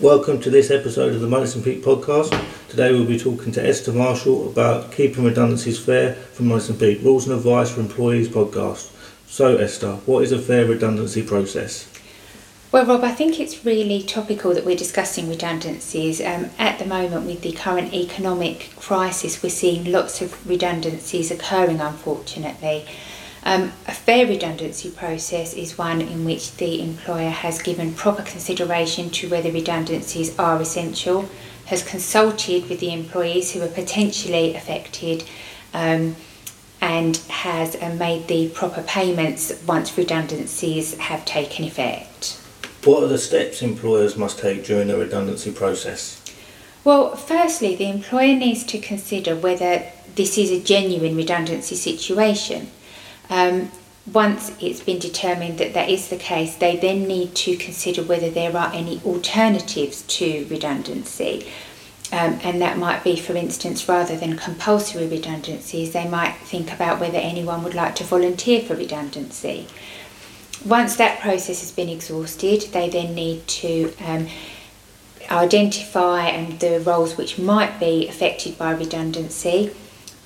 Welcome to this episode of the and Peake podcast. Today we'll be talking to Esther Marshall about keeping redundancies fair from and Peake Rules and Advice for Employees podcast. So, Esther, what is a fair redundancy process? Well, Rob, I think it's really topical that we're discussing redundancies. Um, at the moment, with the current economic crisis, we're seeing lots of redundancies occurring, unfortunately. Um, a fair redundancy process is one in which the employer has given proper consideration to whether redundancies are essential, has consulted with the employees who are potentially affected, um, and has uh, made the proper payments once redundancies have taken effect. What are the steps employers must take during the redundancy process? Well, firstly, the employer needs to consider whether this is a genuine redundancy situation. Um, once it's been determined that that is the case, they then need to consider whether there are any alternatives to redundancy. Um, and that might be, for instance, rather than compulsory redundancies, they might think about whether anyone would like to volunteer for redundancy. Once that process has been exhausted, they then need to um, identify the roles which might be affected by redundancy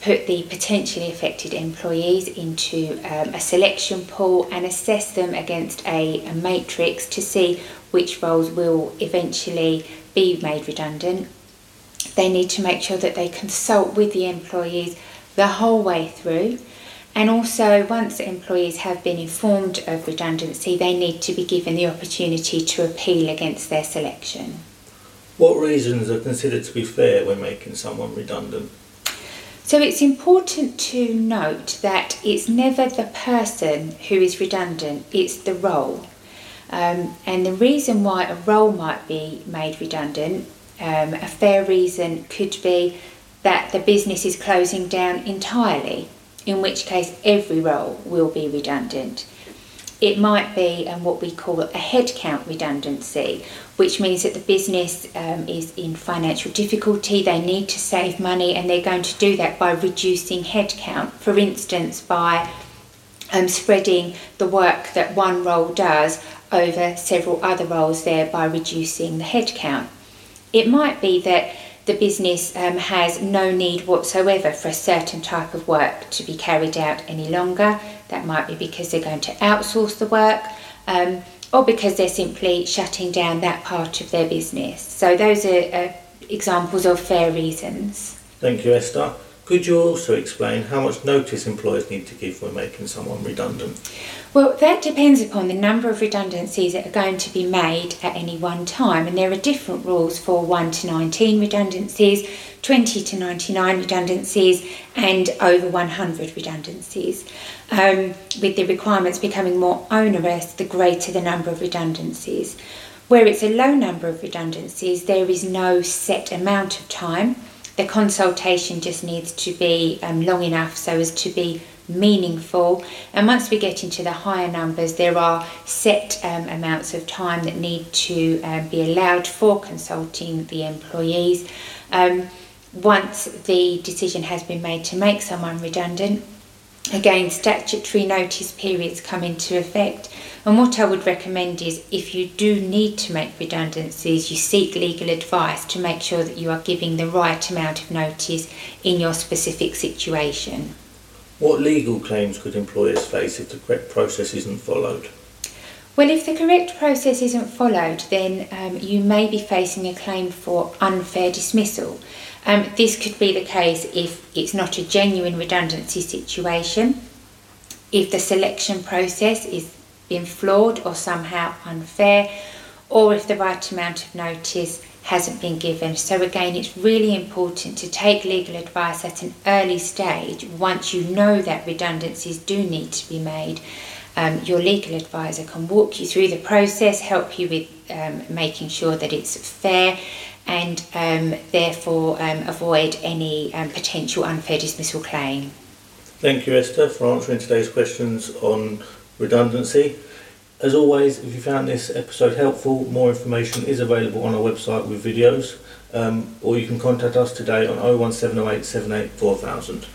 put the potentially affected employees into um, a selection pool and assess them against a, a matrix to see which roles will eventually be made redundant. They need to make sure that they consult with the employees the whole way through. And also, once employees have been informed of redundancy, they need to be given the opportunity to appeal against their selection. What reasons are considered to be fair when making someone redundant? So it's important to note that it's never the person who is redundant, it's the role. Um, and the reason why a role might be made redundant, um, a fair reason could be that the business is closing down entirely, in which case every role will be redundant. It might be um, what we call a headcount redundancy, which means that the business um, is in financial difficulty, they need to save money, and they're going to do that by reducing headcount. For instance, by um, spreading the work that one role does over several other roles, thereby reducing the headcount. It might be that the business um, has no need whatsoever for a certain type of work to be carried out any longer. That might be because they're going to outsource the work um, or because they're simply shutting down that part of their business. So, those are uh, examples of fair reasons. Thank you, Esther. Could you also explain how much notice employers need to give when making someone redundant? Well, that depends upon the number of redundancies that are going to be made at any one time, and there are different rules for 1 to 19 redundancies, 20 to 99 redundancies, and over 100 redundancies. Um, with the requirements becoming more onerous the greater the number of redundancies. Where it's a low number of redundancies, there is no set amount of time the consultation just needs to be um, long enough so as to be meaningful. And once we get into the higher numbers, there are set um, amounts of time that need to um, be allowed for consulting the employees. Um, once the decision has been made to make someone redundant, again, statutory notice periods come into effect. And what I would recommend is if you do need to make redundancies, you seek legal advice to make sure that you are giving the right amount of notice in your specific situation. What legal claims could employers face if the correct process isn't followed? Well, if the correct process isn't followed, then um, you may be facing a claim for unfair dismissal. Um, this could be the case if it's not a genuine redundancy situation, if the selection process is been flawed or somehow unfair, or if the right amount of notice hasn't been given. So, again, it's really important to take legal advice at an early stage once you know that redundancies do need to be made. Um, your legal advisor can walk you through the process, help you with um, making sure that it's fair, and um, therefore um, avoid any um, potential unfair dismissal claim. Thank you, Esther, for answering today's questions on redundancy. As always, if you found this episode helpful, more information is available on our website with videos, um, or you can contact us today on 01708 78 4000.